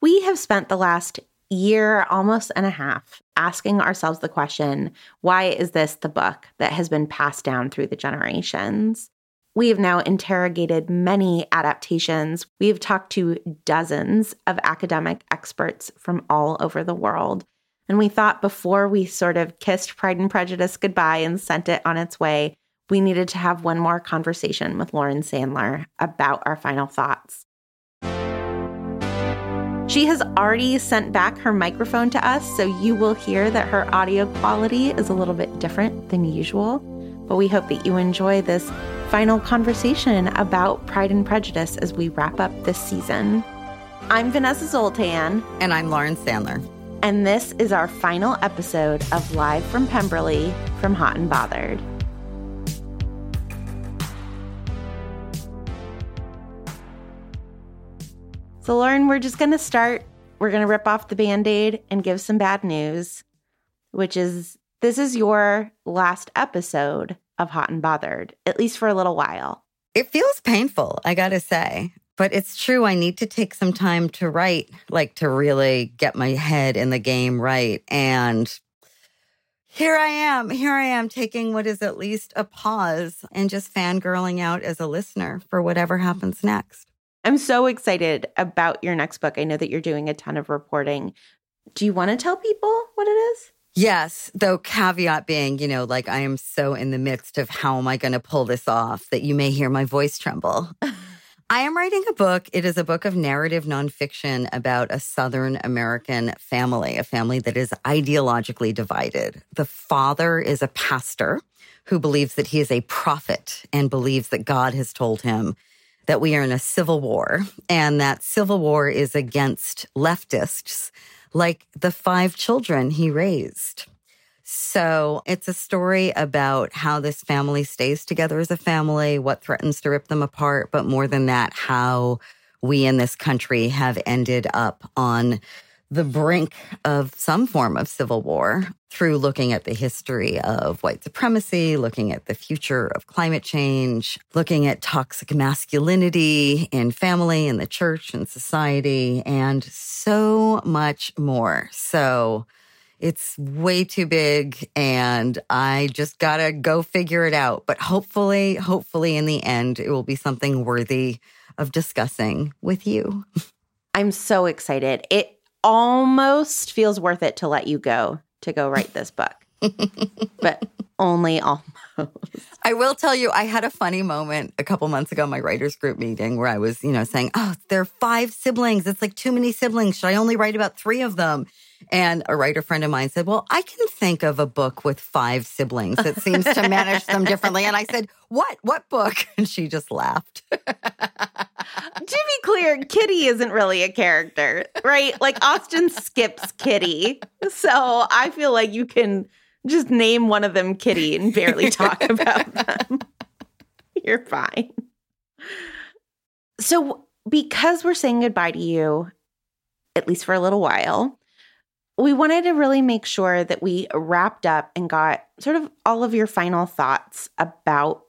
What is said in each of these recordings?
We have spent the last year, almost and a half, asking ourselves the question why is this the book that has been passed down through the generations? We have now interrogated many adaptations. We have talked to dozens of academic experts from all over the world. And we thought before we sort of kissed Pride and Prejudice goodbye and sent it on its way, we needed to have one more conversation with Lauren Sandler about our final thoughts. She has already sent back her microphone to us, so you will hear that her audio quality is a little bit different than usual. But we hope that you enjoy this final conversation about Pride and Prejudice as we wrap up this season. I'm Vanessa Zoltan, And I'm Lauren Sandler. and this is our final episode of Live from Pemberley from Hot and Bothered. So, Lauren, we're just going to start. We're going to rip off the band aid and give some bad news, which is this is your last episode of Hot and Bothered, at least for a little while. It feels painful, I gotta say. But it's true, I need to take some time to write, like to really get my head in the game right. And here I am, here I am taking what is at least a pause and just fangirling out as a listener for whatever happens next. I'm so excited about your next book. I know that you're doing a ton of reporting. Do you want to tell people what it is? Yes, though caveat being, you know, like I am so in the midst of how am I going to pull this off that you may hear my voice tremble. I am writing a book. It is a book of narrative nonfiction about a Southern American family, a family that is ideologically divided. The father is a pastor who believes that he is a prophet and believes that God has told him that we are in a civil war and that civil war is against leftists like the five children he raised. So it's a story about how this family stays together as a family, what threatens to rip them apart, but more than that, how we in this country have ended up on the brink of some form of civil war through looking at the history of white supremacy, looking at the future of climate change, looking at toxic masculinity in family, in the church, and society, and so much more. So it's way too big, and I just gotta go figure it out. But hopefully, hopefully, in the end, it will be something worthy of discussing with you. I'm so excited. It almost feels worth it to let you go to go write this book, but only almost. I will tell you, I had a funny moment a couple months ago, my writers group meeting, where I was, you know, saying, Oh, there are five siblings. It's like too many siblings. Should I only write about three of them? And a writer friend of mine said, Well, I can think of a book with five siblings that seems to manage them differently. And I said, What? What book? And she just laughed. to be clear, Kitty isn't really a character, right? Like Austen skips Kitty. So I feel like you can just name one of them Kitty and barely talk about them. You're fine. So, because we're saying goodbye to you, at least for a little while, we wanted to really make sure that we wrapped up and got sort of all of your final thoughts about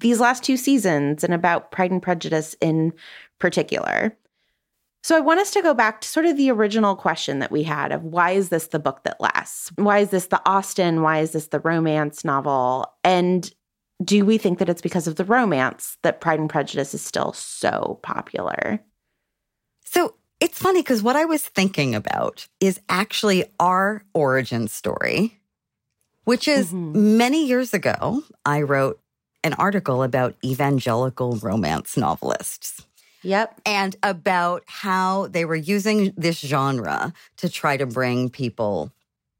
these last two seasons and about Pride and Prejudice in particular. So I want us to go back to sort of the original question that we had of why is this the book that lasts? Why is this the Austen? Why is this the romance novel? And do we think that it's because of the romance that Pride and Prejudice is still so popular? So it's funny because what I was thinking about is actually our origin story, which is mm-hmm. many years ago, I wrote an article about evangelical romance novelists. Yep. And about how they were using this genre to try to bring people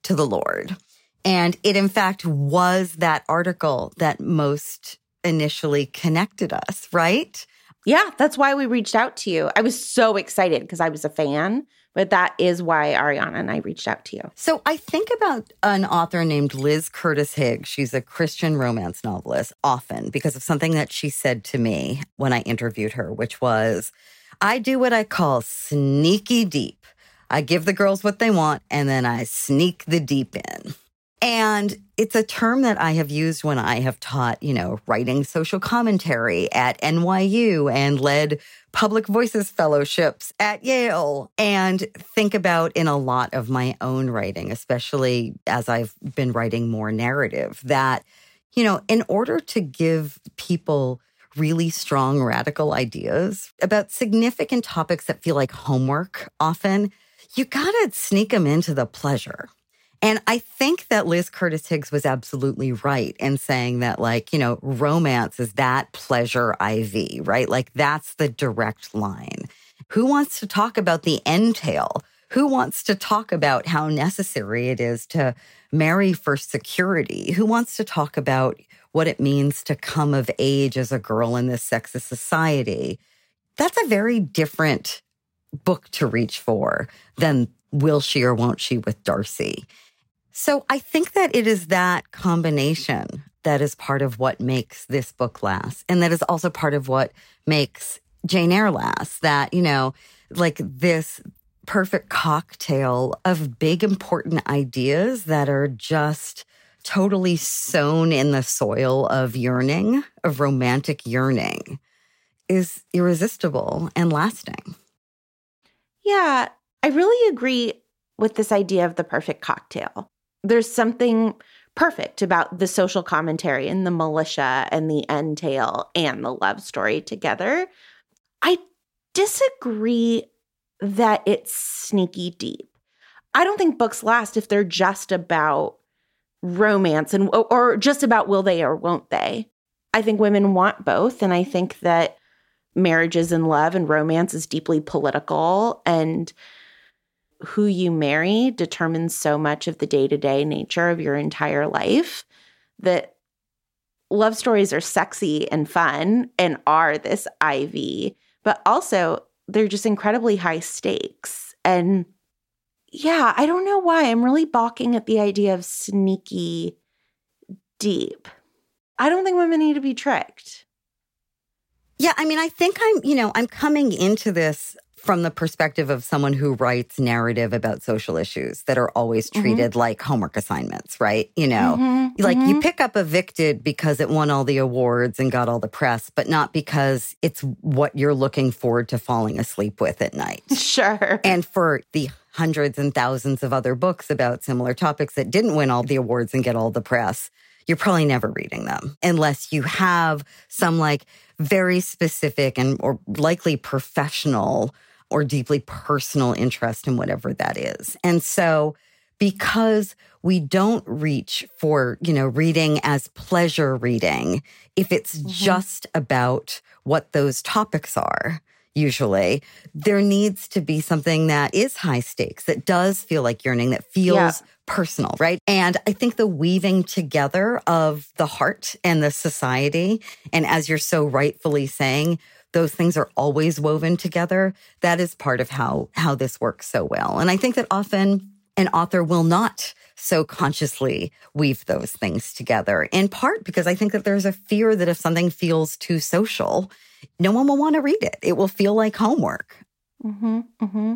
to the Lord. And it, in fact, was that article that most initially connected us, right? Yeah, that's why we reached out to you. I was so excited because I was a fan, but that is why Ariana and I reached out to you. So I think about an author named Liz Curtis Higgs. She's a Christian romance novelist often because of something that she said to me when I interviewed her, which was, I do what I call sneaky deep. I give the girls what they want and then I sneak the deep in. And it's a term that I have used when I have taught, you know, writing social commentary at NYU and led public voices fellowships at Yale. And think about in a lot of my own writing, especially as I've been writing more narrative, that, you know, in order to give people really strong radical ideas about significant topics that feel like homework often, you gotta sneak them into the pleasure and I think that Liz Curtis Higgs was absolutely right in saying that, like, you know, romance is that pleasure IV, right? Like, that's the direct line. Who wants to talk about the entail? Who wants to talk about how necessary it is to marry for security? Who wants to talk about what it means to come of age as a girl in this sexist society? That's a very different book to reach for than Will She or Won't She with Darcy. So I think that it is that combination that is part of what makes this book last. And that is also part of what makes Jane Eyre last. That, you know, like this perfect cocktail of big, important ideas that are just totally sown in the soil of yearning, of romantic yearning, is irresistible and lasting. Yeah, I really agree with this idea of the perfect cocktail there's something perfect about the social commentary and the militia and the entail and the love story together. I disagree that it's sneaky deep. I don't think books last if they're just about romance and or just about will they or won't they. I think women want both and I think that marriages and love and romance is deeply political and who you marry determines so much of the day to day nature of your entire life that love stories are sexy and fun and are this IV, but also they're just incredibly high stakes. And yeah, I don't know why. I'm really balking at the idea of sneaky deep. I don't think women need to be tricked. Yeah, I mean, I think I'm, you know, I'm coming into this from the perspective of someone who writes narrative about social issues that are always mm-hmm. treated mm-hmm. like homework assignments, right? You know, mm-hmm. like mm-hmm. you pick up Evicted because it won all the awards and got all the press, but not because it's what you're looking forward to falling asleep with at night. Sure. And for the hundreds and thousands of other books about similar topics that didn't win all the awards and get all the press, you're probably never reading them unless you have some like very specific and or likely professional or deeply personal interest in whatever that is. And so because we don't reach for, you know, reading as pleasure reading, if it's mm-hmm. just about what those topics are, usually there needs to be something that is high stakes, that does feel like yearning, that feels yeah. personal, right? And I think the weaving together of the heart and the society, and as you're so rightfully saying, those things are always woven together. That is part of how, how this works so well. And I think that often an author will not so consciously weave those things together, in part because I think that there's a fear that if something feels too social, no one will want to read it. It will feel like homework. Mm-hmm, mm-hmm.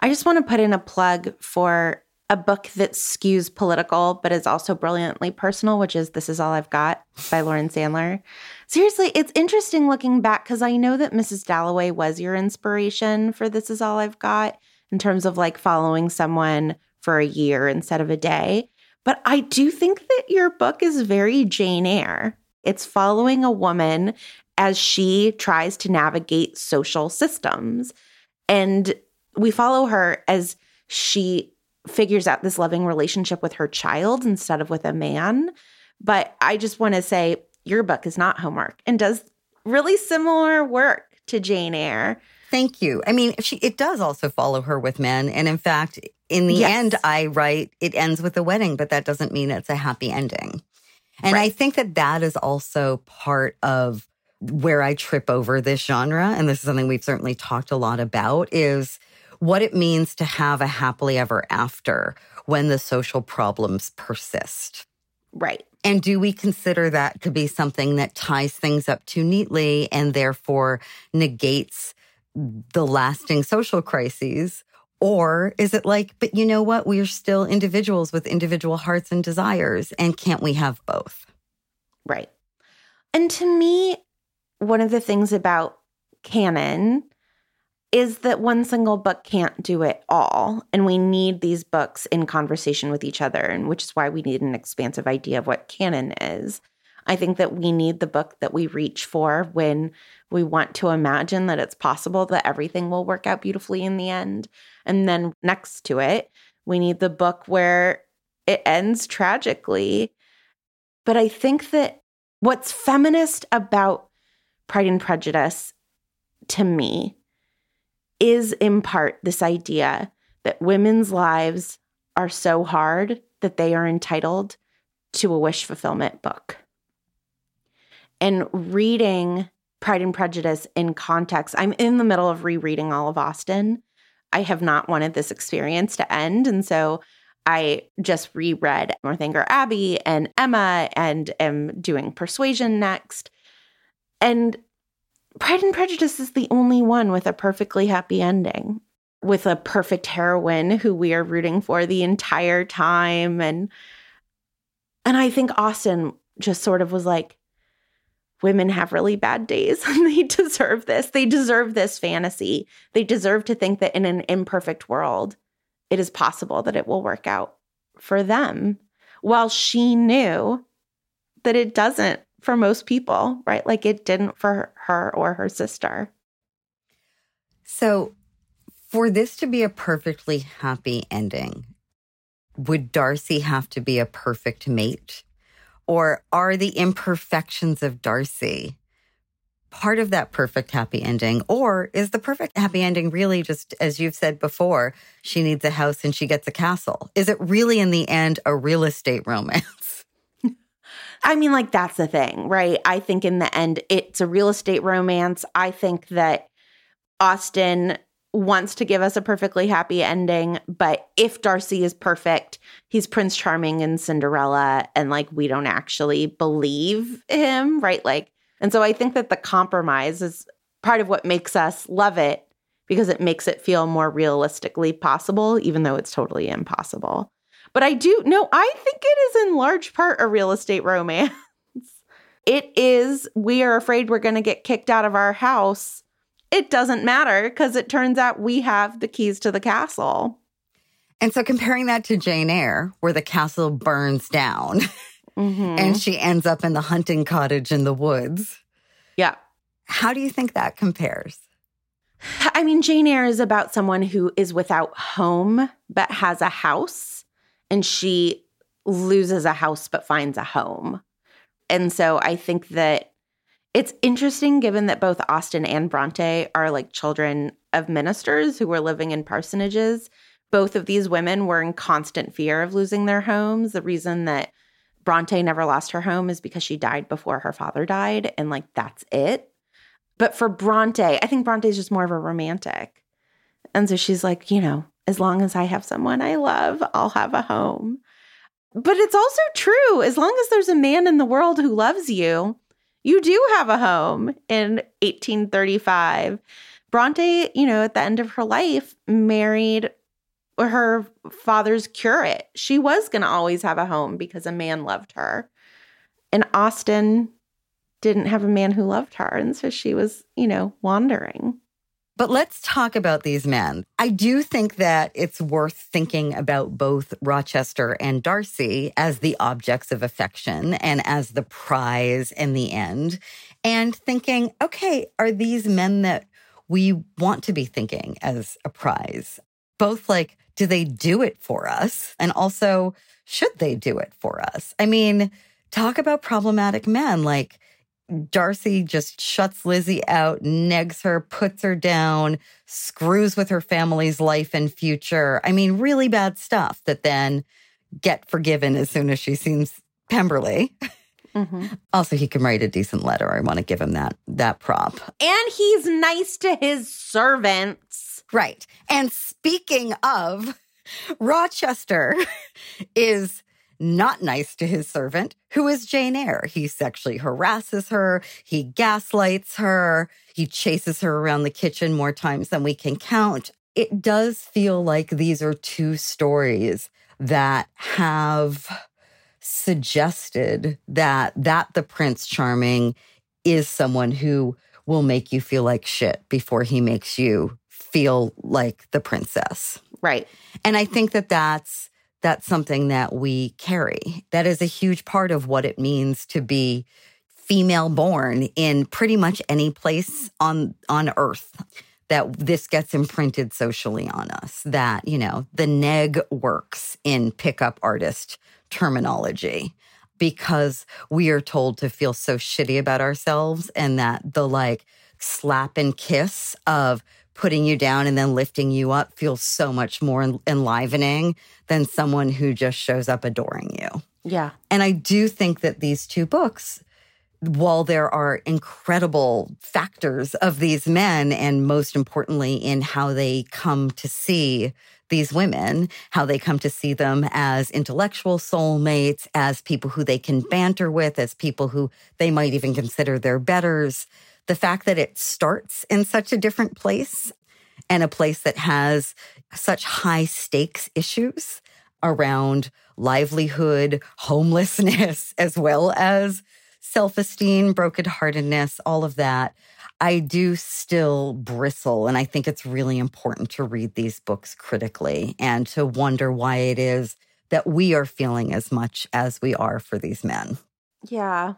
I just want to put in a plug for a book that skews political but is also brilliantly personal, which is This Is All I've Got by Lauren Sandler. Seriously, it's interesting looking back because I know that Mrs. Dalloway was your inspiration for This Is All I've Got in terms of like following someone for a year instead of a day. But I do think that your book is very Jane Eyre. It's following a woman as she tries to navigate social systems. And we follow her as she figures out this loving relationship with her child instead of with a man. But I just want to say your book is not homework and does really similar work to Jane Eyre. Thank you. I mean, she it does also follow her with men, and in fact, in the Yes. end, I write it ends with a wedding, but that doesn't mean it's a happy ending. And I think that that is also part of where I trip over this genre, and this is something we've certainly talked a lot about, is what it means to have a happily ever after when the social problems persist. Right. And do we consider that to be something that ties things up too neatly and therefore negates the lasting social crises? Or is it like, but you know what? We're still individuals with individual hearts and desires. And can't we have both? Right. And to me, one of the things about canon is that one single book can't do it all. And we need these books in conversation with each other, and which is why we need an expansive idea of what canon is. I think that we need the book that we reach for when we want to imagine that it's possible that everything will work out beautifully in the end. And then next to it, we need the book where it ends tragically. But I think that what's feminist about Pride and Prejudice to me is in part this idea that women's lives are so hard that they are entitled to a wish fulfillment book. And reading Pride and Prejudice in context, I'm in the middle of rereading all of Austen. I have not wanted this experience to end. And so I just reread Northanger Abbey and Emma and am doing Persuasion next. And Pride and Prejudice is the only one with a perfectly happy ending, with a perfect heroine who we are rooting for the entire time. And and I think Austen just sort of was like, women have really bad days and they deserve this. They deserve this fantasy. They deserve to think that in an imperfect world, it is possible that it will work out for them. While she knew that it doesn't for most people, right? Like it didn't for her or her sister. So, for this to be a perfectly happy ending, would Darcy have to be a perfect mate? Or are the imperfections of Darcy part of that perfect happy ending? Or is the perfect happy ending really just, as you've said before, she needs a house and she gets a castle? Is it really in the end a real estate romance? I mean, like, that's the thing, right? I think in the end, it's a real estate romance. I think that Austen wants to give us a perfectly happy ending, but if Darcy is perfect, he's Prince Charming and Cinderella, and like, we don't actually believe him, right? Like, and so I think that the compromise is part of what makes us love it because it makes it feel more realistically possible, even though it's totally impossible. But I do no, I think it is in large part a real estate romance. It is, we are afraid we're going to get kicked out of our house. It doesn't matter because it turns out we have the keys to the castle. And so, comparing that to Jane Eyre, where the castle burns down Mhm. and she ends up in the hunting cottage in the woods, yeah. how do you think that compares? I mean, Jane Eyre is about someone who is without home but has a house, and she loses a house but finds a home. And so I think that it's interesting given that both Austen and Bronte are like children of ministers who were living in parsonages. Both of these women were in constant fear of losing their homes. The reason that Bronte never lost her home is because she died before her father died, and like that's it. But for Bronte, I think Bronte's just more of a romantic. And so she's like, you know, as long as I have someone I love, I'll have a home. But it's also true. As long as there's a man in the world who loves you, you do have a home in 1835. Bronte, you know, at the end of her life, married her father's curate. She was going to always have a home because a man loved her. And Austen didn't have a man who loved her. And so she was, you know, wandering. But let's talk about these men. I do think that it's worth thinking about both Rochester and Darcy as the objects of affection and as the prize in the end, and thinking, okay, are these men that we want to be thinking as a prize? Both like, do they do it for us? And also, should they do it for us? I mean, talk about problematic men. Like, Darcy just shuts Lizzie out, negs her, puts her down, screws with her family's life and future. I mean, really bad stuff that then get forgiven as soon as she sees Pemberley. Mm-hmm. Also, he can write a decent letter. I want to give him that that prop. And he's nice to his servants. Right. And speaking of, Rochester is not nice to his servant, who is Jane Eyre. He sexually harasses her, he gaslights her, he chases her around the kitchen more times than we can count. It does feel like these are two stories that have suggested that that the prince charming is someone who will make you feel like shit before he makes you feel like the princess. Right. And I think that that's that's something that we carry. That is a huge part of what it means to be female born in pretty much any place on on earth that this gets imprinted socially on us that you know the neg works in pickup artist terminology because we are told to feel so shitty about ourselves and that the like slap and kiss of putting you down and then lifting you up feels so much more enlivening than someone who just shows up adoring you. Yeah. And I do think that these two books, while there are incredible factors of these men, and most importantly, in how they come to see these women, how they come to see them as intellectual soulmates, as people who they can banter with, as people who they might even consider their betters the fact that it starts in such a different place and a place that has such high stakes issues around livelihood, homelessness, as well as self esteem, brokenheartedness, all of that. I do still bristle. And I think it's really important to read these books critically and to wonder why it is that we are feeling as much as we are for these men. Yeah.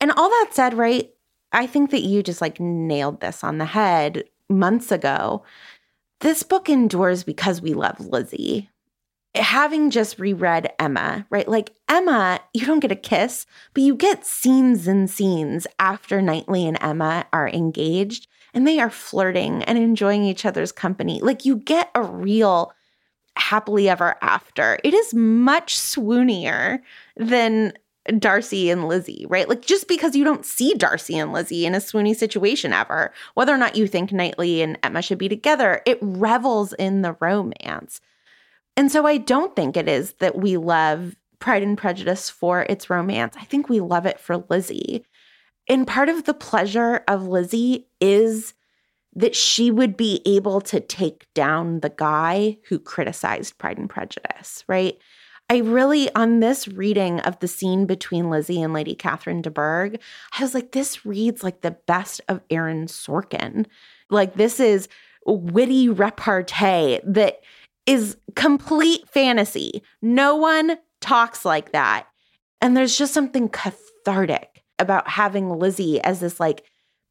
And all that said, right? I think that you just like nailed this on the head months ago. This book endures because we love Lizzie. Having just reread Emma, right? Like Emma, you don't get a kiss, but you get scenes and scenes after Knightley and Emma are engaged and they are flirting and enjoying each other's company. Like you get a real happily ever after. It is much swoonier than Darcy and Lizzie, right? Like just because you don't see Darcy and Lizzie in a swoony situation ever, whether or not you think Knightley and Emma should be together, it revels in the romance. And so I don't think it is that we love Pride and Prejudice for its romance. I think we love it for Lizzie. And part of the pleasure of Lizzie is that she would be able to take down the guy who criticized Pride and Prejudice, right? I really, on this reading of the scene between Lizzie and Lady Catherine de Bourgh, I was like, this reads like the best of Aaron Sorkin. Like, this is witty repartee that is complete fantasy. No one talks like that. And there's just something cathartic about having Lizzie as this like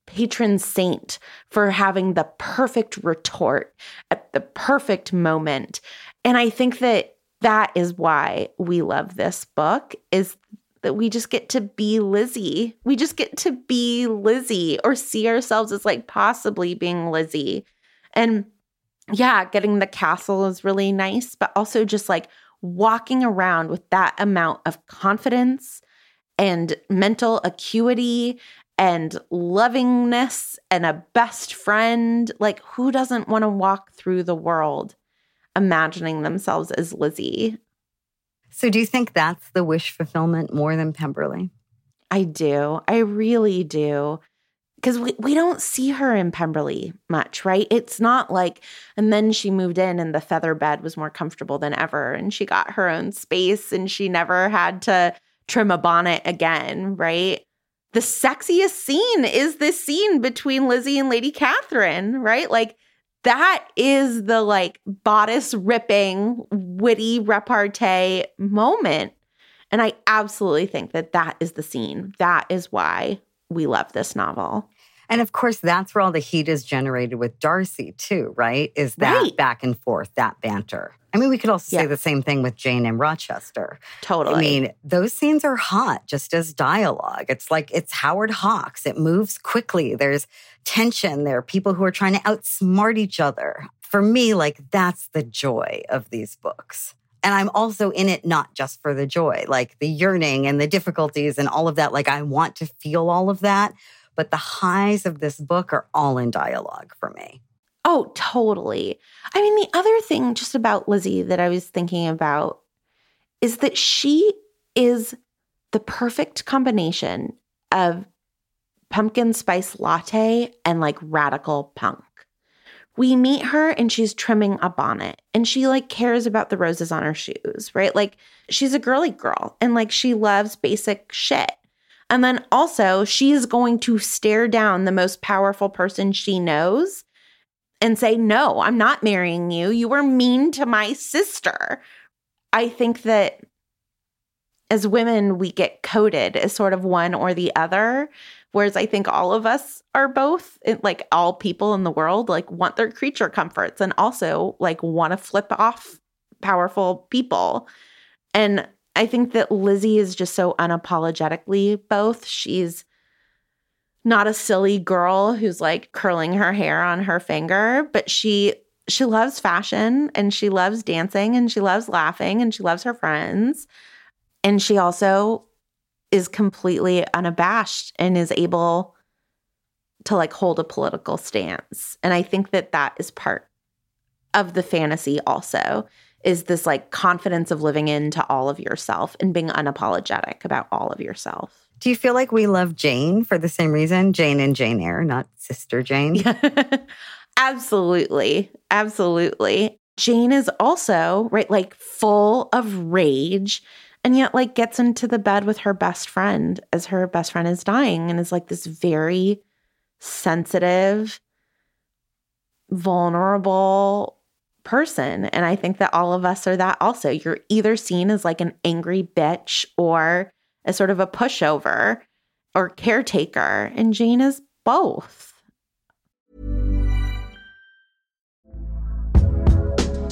patron saint for having the perfect retort at the perfect moment. And I think that that is why we love this book is that we just get to be Lizzie. We just get to be Lizzie or see ourselves as like possibly being Lizzie. And yeah, getting the castle is really nice, but also just like walking around with that amount of confidence and mental acuity and lovingness and a best friend. Like, who doesn't want to walk through the world imagining themselves as Lizzie. So, do you think that's the wish fulfillment more than Pemberley? I do. I really do. Because we, we don't see her in Pemberley much, right? It's not like, and then she moved in and the feather bed was more comfortable than ever. And she got her own space and she never had to trim a bonnet again, right? the sexiest scene is this scene between Lizzie and Lady Catherine, right? Like that is the like bodice ripping, witty repartee moment. And I absolutely think that that is the scene. That is why we love this novel. And of course, that's where all the heat is generated with Darcy, too, right? Is that Right. back and forth, that banter. I mean, we could also Yeah. say the same thing with Jane and Rochester. Totally. I mean, those scenes are hot just as dialogue. It's like it's Howard Hawks. It moves quickly. There's tension. There are people who are trying to outsmart each other. For me, like that's the joy of these books. And I'm also in it not just for the joy, like the yearning and the difficulties and all of that. Like I want to feel all of that. But the highs of this book are all in dialogue for me. Oh, totally. I mean, the other thing just about Lizzie that I was thinking about is that she is the perfect combination of pumpkin spice latte and like radical punk. We meet her and she's trimming a bonnet and she like cares about the roses on her shoes, right? Like she's a girly girl and like she loves basic shit. And then also, she is going to stare down the most powerful person she knows and say, No, I'm not marrying you. You were mean to my sister. I think that as women, we get coded as sort of one or the other. Whereas I think all of us are both, eh, like all people in the world, like want their creature comforts and also like want to flip off powerful people. And I think that Lizzie is just so unapologetically both. She's not a silly girl who's like curling her hair on her finger, but she she loves fashion and she loves dancing and she loves laughing and she loves her friends. And she also is completely unabashed and is able to like hold a political stance. And I think that that is part of the fantasy also is this like confidence of living into all of yourself and being unapologetic about all of yourself. Do you feel like we love Jane for the same reason? Jane and Jane Eyre, not Sister Jane. absolutely. Absolutely. Jane is also, right, like full of rage and yet like gets into the bed with her best friend as her best friend is dying and is like this very sensitive, vulnerable person. And I think that all of us are that also. You're either seen as like an angry bitch or as sort of a pushover or caretaker. And Jane is both.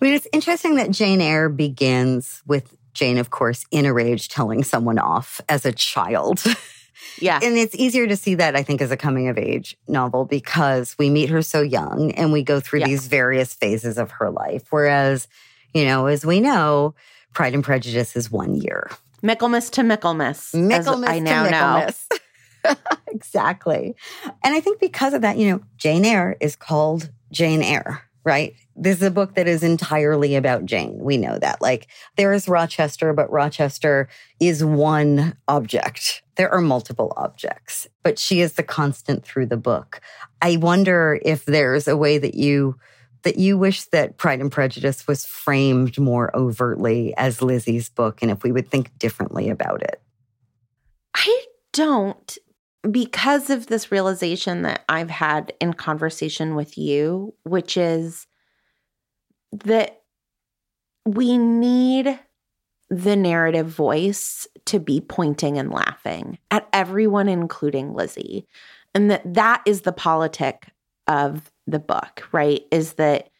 I mean, it's interesting that Jane Eyre begins with Jane, of course, in a rage telling someone off as a child. Yeah. and it's easier to see that, I think, as a coming of age novel because we meet her so young and we go through Yeah. these various phases of her life. Whereas, you know, as we know, Pride and Prejudice is one year. Michaelmas to Michaelmas. as Michaelmas I now to know. Michaelmas. exactly. And I think because of that, you know, Jane Eyre is called Jane Eyre, right? This is a book that is entirely about Jane. We know that. Like there is Rochester, but Rochester is one object. There are multiple objects, but she is the constant through the book. I wonder if there's a way that you that you wish that Pride and Prejudice was framed more overtly as Lizzie's book and if we would think differently about it. I don't because of this realization that I've had in conversation with you, which is that we need the narrative voice to be pointing and laughing at everyone, including Lizzie. And that that is the politic of the book, right? Is that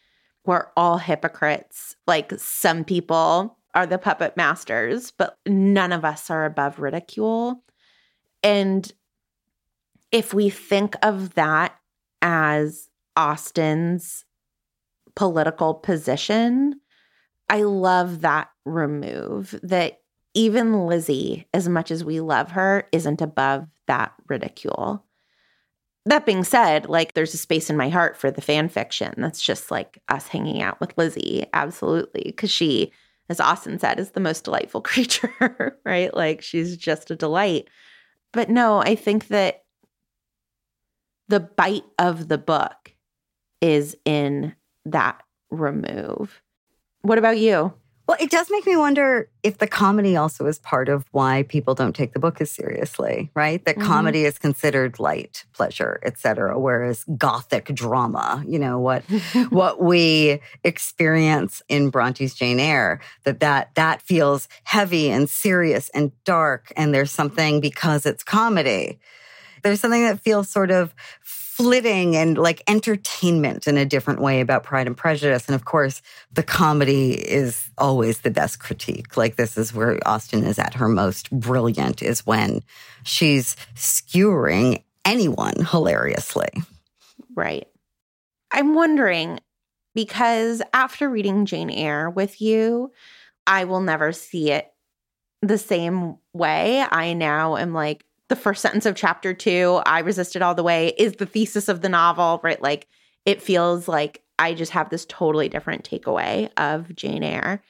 we're all hypocrites. Like some people are the puppet masters, but none of us are above ridicule. And if we think of that as Austen's political position, I love that remove that even Lizzie, as much as we love her, isn't above that ridicule. That being said, like there's a space in my heart for the fan fiction that's just like us hanging out with Lizzie, absolutely, because she, as Austen said, is the most delightful creature, right? Like she's just a delight. But no, I think that the bite of the book is in that remove. What about you? Well, it does make me wonder if the comedy also is part of why people don't take the book as seriously, right? That mm-hmm. comedy is considered light pleasure, et cetera, whereas gothic drama, you know, what what we experience in Bronte's Jane Eyre, that, that that feels heavy and serious and dark. And there's something because it's comedy. There's something that feels sort of flitting and like entertainment in a different way about Pride and Prejudice. And of course, the comedy is always the best critique. Like this is where Austen is at her most brilliant is when she's skewering anyone hilariously. Right. I'm wondering because after reading Jane Eyre with you, I will never see it the same way. I now am like, the first sentence of chapter two, I resisted all the way, is the thesis of the novel, right? Like it feels like I just have this totally different takeaway of Jane Eyre.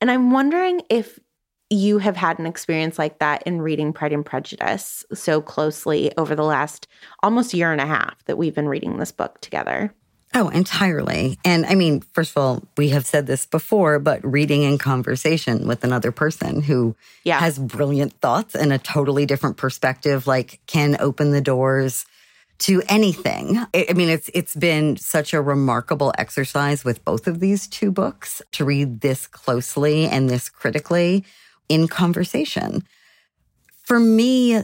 And I'm wondering if you have had an experience like that in reading Pride and Prejudice so closely over the last almost year and a half that we've been reading this book together. Oh, entirely. And I mean, first of all, we have said this before, but reading in conversation with another person who yeah. has brilliant thoughts and a totally different perspective, like can open the doors to anything. I mean, it's it's been such a remarkable exercise with both of these two books to read this closely and this critically in conversation. For me,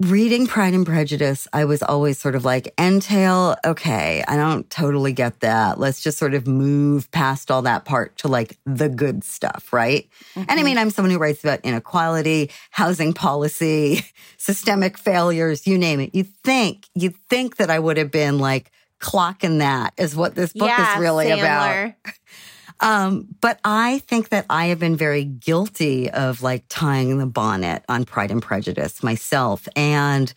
reading Pride and Prejudice, I was always sort of like, entail, okay, I don't totally get that. Let's just sort of move past all that part to like the good stuff, right? Mm-hmm. And I mm-hmm. mean, I'm someone who writes about inequality, housing policy, systemic failures, you name it. You think, you think that I would have been like, clocking that is what this book yeah, is really Sandler. about. Um, but I think that I have been very guilty of like tying the bonnet on Pride and Prejudice myself and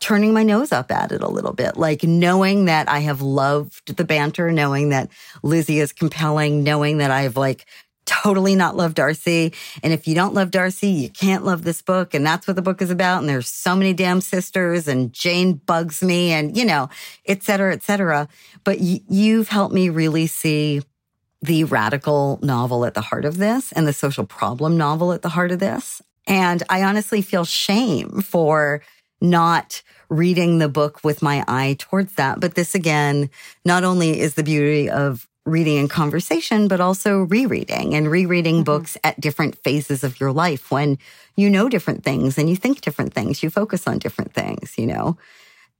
turning my nose up at it a little bit, like knowing that I have loved the banter, knowing that Lizzie is compelling, knowing that I've like totally not loved Darcy. And if you don't love Darcy, you can't love this book. And that's what the book is about. And there's so many damn sisters and Jane bugs me and, you know, et cetera, et cetera. But y- you've helped me really see the radical novel at the heart of this and the social problem novel at the heart of this. And I honestly feel shame for not reading the book with my eye towards that. But this again, not only is the beauty of reading and conversation, but also rereading and rereading mm-hmm. books at different phases of your life when you know different things and you think different things, you focus on different things, you know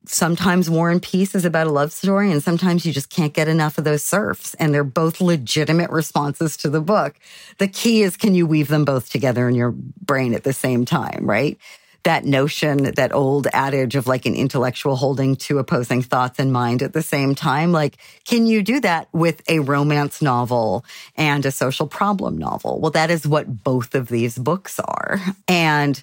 sometimes War and Peace is about a love story, and sometimes you just can't get enough of those serfs. And they're both legitimate responses to the book. The key is can you weave them both together in your brain at the same time, right? That notion, that old adage of like an intellectual holding two opposing thoughts in mind at the same time. Like, can you do that with a romance novel and a social problem novel? Well, that is what both of these books are. And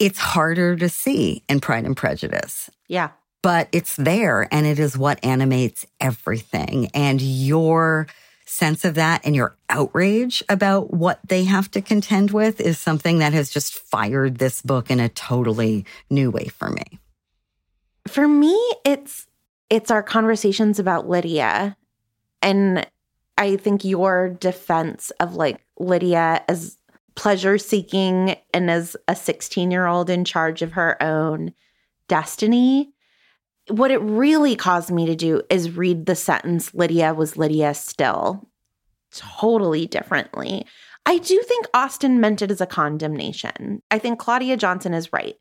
it's harder to see in Pride and Prejudice. Yeah but it's there and it is what animates everything. And your sense of that and your outrage about what they have to contend with is something that has just fired this book in a totally new way for me. For me, it's it's our conversations about Lydia and I think your defense of like Lydia as pleasure seeking and as a 16 year old in charge of her own destiny what it really caused me to do is read the sentence Lydia was Lydia still totally differently. I do think Austen meant it as a condemnation. I think Claudia Johnson is right.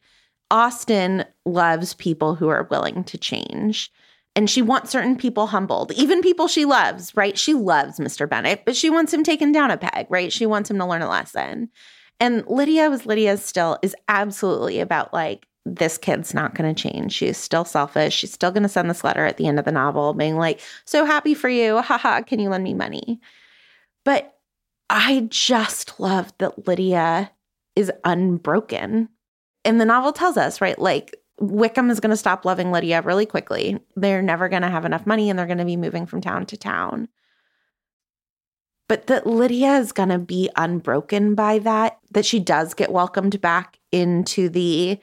Austen loves people who are willing to change. And she wants certain people humbled, even people she loves, right? She loves Mr. Bennet, but she wants him taken down a peg, right? She wants him to learn a lesson. And Lydia was Lydia still is absolutely about like, this kid's not going to change. She's still selfish. She's still going to send this letter at the end of the novel being like, so happy for you. Haha, can you lend me money? But I just love that Lydia is unbroken. And the novel tells us, right? Like Wickham is going to stop loving Lydia really quickly. They're never going to have enough money and they're going to be moving from town to town. But that Lydia is going to be unbroken by that, that she does get welcomed back into the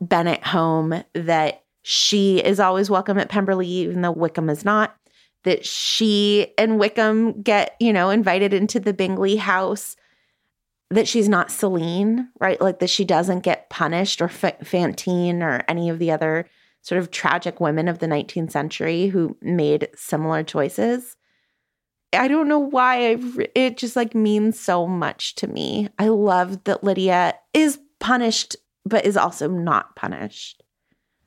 Bennet home, that she is always welcome at Pemberley, even though Wickham is not, that she and Wickham get, you know, invited into the Bingley house that she's not Celine, right? Like that she doesn't get punished or F- Fantine or any of the other sort of tragic women of the 19th century who made similar choices. I don't know why I've, it just like means so much to me. I love that Lydia is punished, but is also not punished.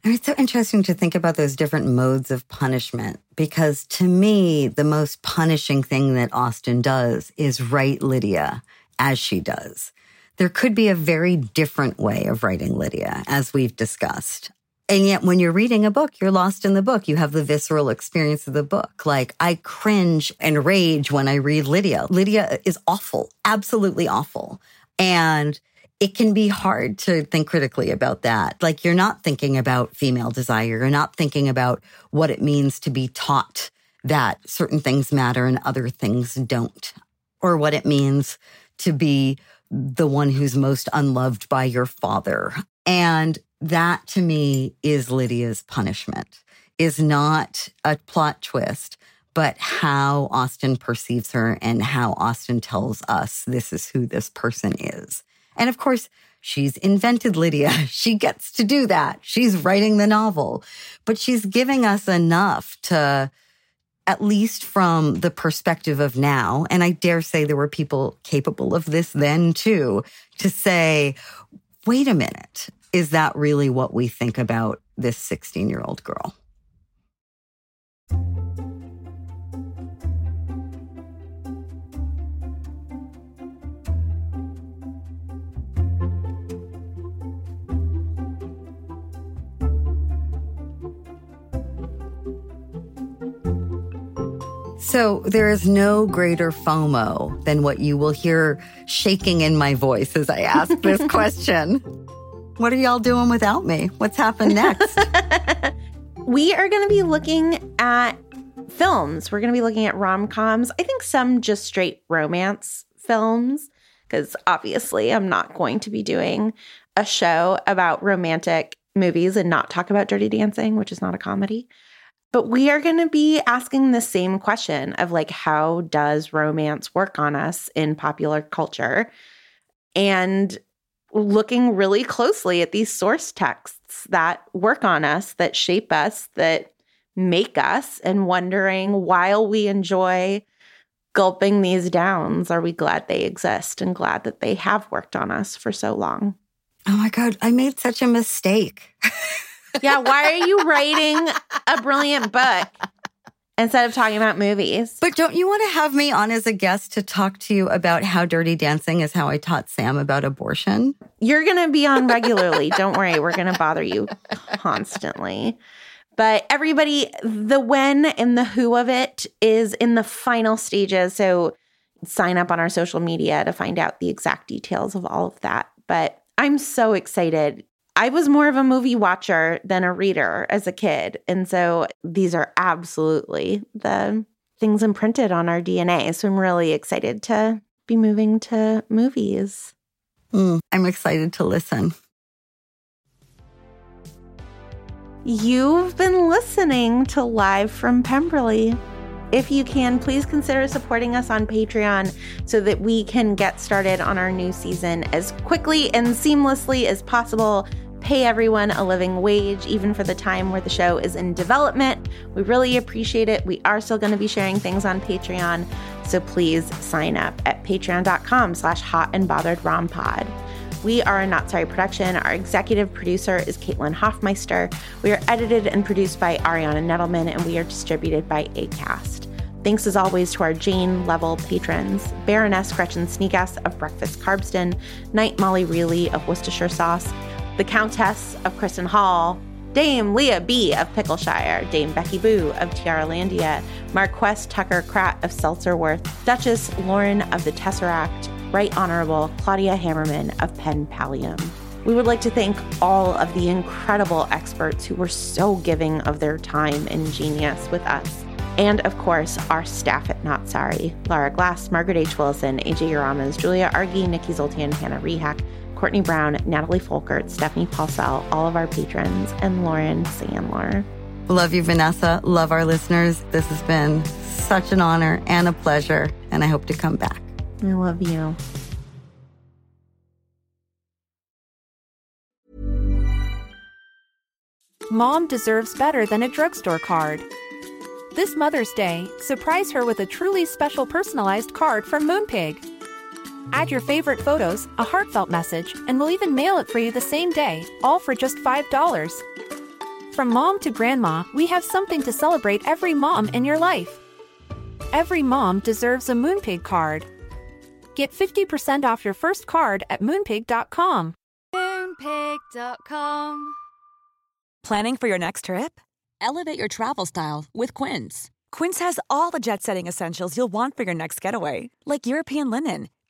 And It's so interesting to think about those different modes of punishment because to me, the most punishing thing that Austen does is write Lydia as she does. There could be a very different way of writing Lydia, as we've discussed. And yet, when you're reading a book, you're lost in the book. You have the visceral experience of the book. Like, I cringe and rage when I read Lydia. Lydia is awful, absolutely awful. And it can be hard to think critically about that. Like, you're not thinking about female desire. You're not thinking about what it means to be taught that certain things matter and other things don't, or what it means to be the one who's most unloved by your father. And that to me is Lydia's punishment, is not a plot twist, but how Austen perceives her and how Austen tells us this is who this person is. And of course, she's invented Lydia. She gets to do that. She's writing the novel, but she's giving us enough to at least from the perspective of now, and I dare say there were people capable of this then too, to say, wait a minute, is that really what we think about this 16 year old girl? So there is no greater FOMO than what you will hear shaking in my voice as I ask this question. What are y'all doing without me? What's happened next? we are going to be looking at films. We're going to be looking at rom coms. I think some just straight romance films, because obviously I'm not going to be doing a show about romantic movies and not talk about Dirty Dancing, which is not a comedy. But we are going to be asking the same question of like, how does romance work on us in popular culture? And looking really closely at these source texts that work on us, that shape us, that make us, and wondering while we enjoy gulping these downs, are we glad they exist and glad that they have worked on us for so long? Oh my God, I made such a mistake. yeah, why are you writing a brilliant book instead of talking about movies? But don't you want to have me on as a guest to talk to you about how dirty dancing is how I taught Sam about abortion? You're going to be on regularly. don't worry, we're going to bother you constantly. But everybody, the when and the who of it is in the final stages. So sign up on our social media to find out the exact details of all of that. But I'm so excited. I was more of a movie watcher than a reader as a kid. And so these are absolutely the things imprinted on our DNA. So I'm really excited to be moving to movies. Mm, I'm excited to listen. You've been listening to Live from Pemberley. If you can, please consider supporting us on Patreon so that we can get started on our new season as quickly and seamlessly as possible pay everyone a living wage, even for the time where the show is in development. We really appreciate it. We are still going to be sharing things on Patreon, so please sign up at patreon.com slash hot and bothered rompod. We are a Not Sorry production. Our executive producer is Caitlin Hoffmeister. We are edited and produced by Ariana Nettleman, and we are distributed by ACAST. Thanks as always to our Jane level patrons Baroness Gretchen Sneegas of Breakfast Carbston, Knight Molly Reilly of Worcestershire Sauce, the Countess of Kristen Hall, Dame Leah B. of Pickleshire, Dame Becky Boo of Tiaralandia, Marquess Tucker Kratt of Seltzerworth, Duchess Lauren of the Tesseract, Right Honorable Claudia Hammerman of Penn Pallium. We would like to thank all of the incredible experts who were so giving of their time and genius with us. And of course, our staff at Not Sorry Lara Glass, Margaret H. Wilson, AJ Uramas, Julia Argy, Nikki Zoltan, Hannah Rehak, Courtney Brown, Natalie Folkert, Stephanie Paulsell, all of our patrons, and Lauren Sandler. Love you, Vanessa. Love our listeners. This has been such an honor and a pleasure, and I hope to come back. I love you. Mom deserves better than a drugstore card. This Mother's Day, surprise her with a truly special personalized card from Moonpig. Add your favorite photos, a heartfelt message, and we'll even mail it for you the same day, all for just $5. From mom to grandma, we have something to celebrate every mom in your life. Every mom deserves a Moonpig card. Get 50% off your first card at moonpig.com. Moonpig.com. Planning for your next trip? Elevate your travel style with Quince. Quince has all the jet setting essentials you'll want for your next getaway, like European linen,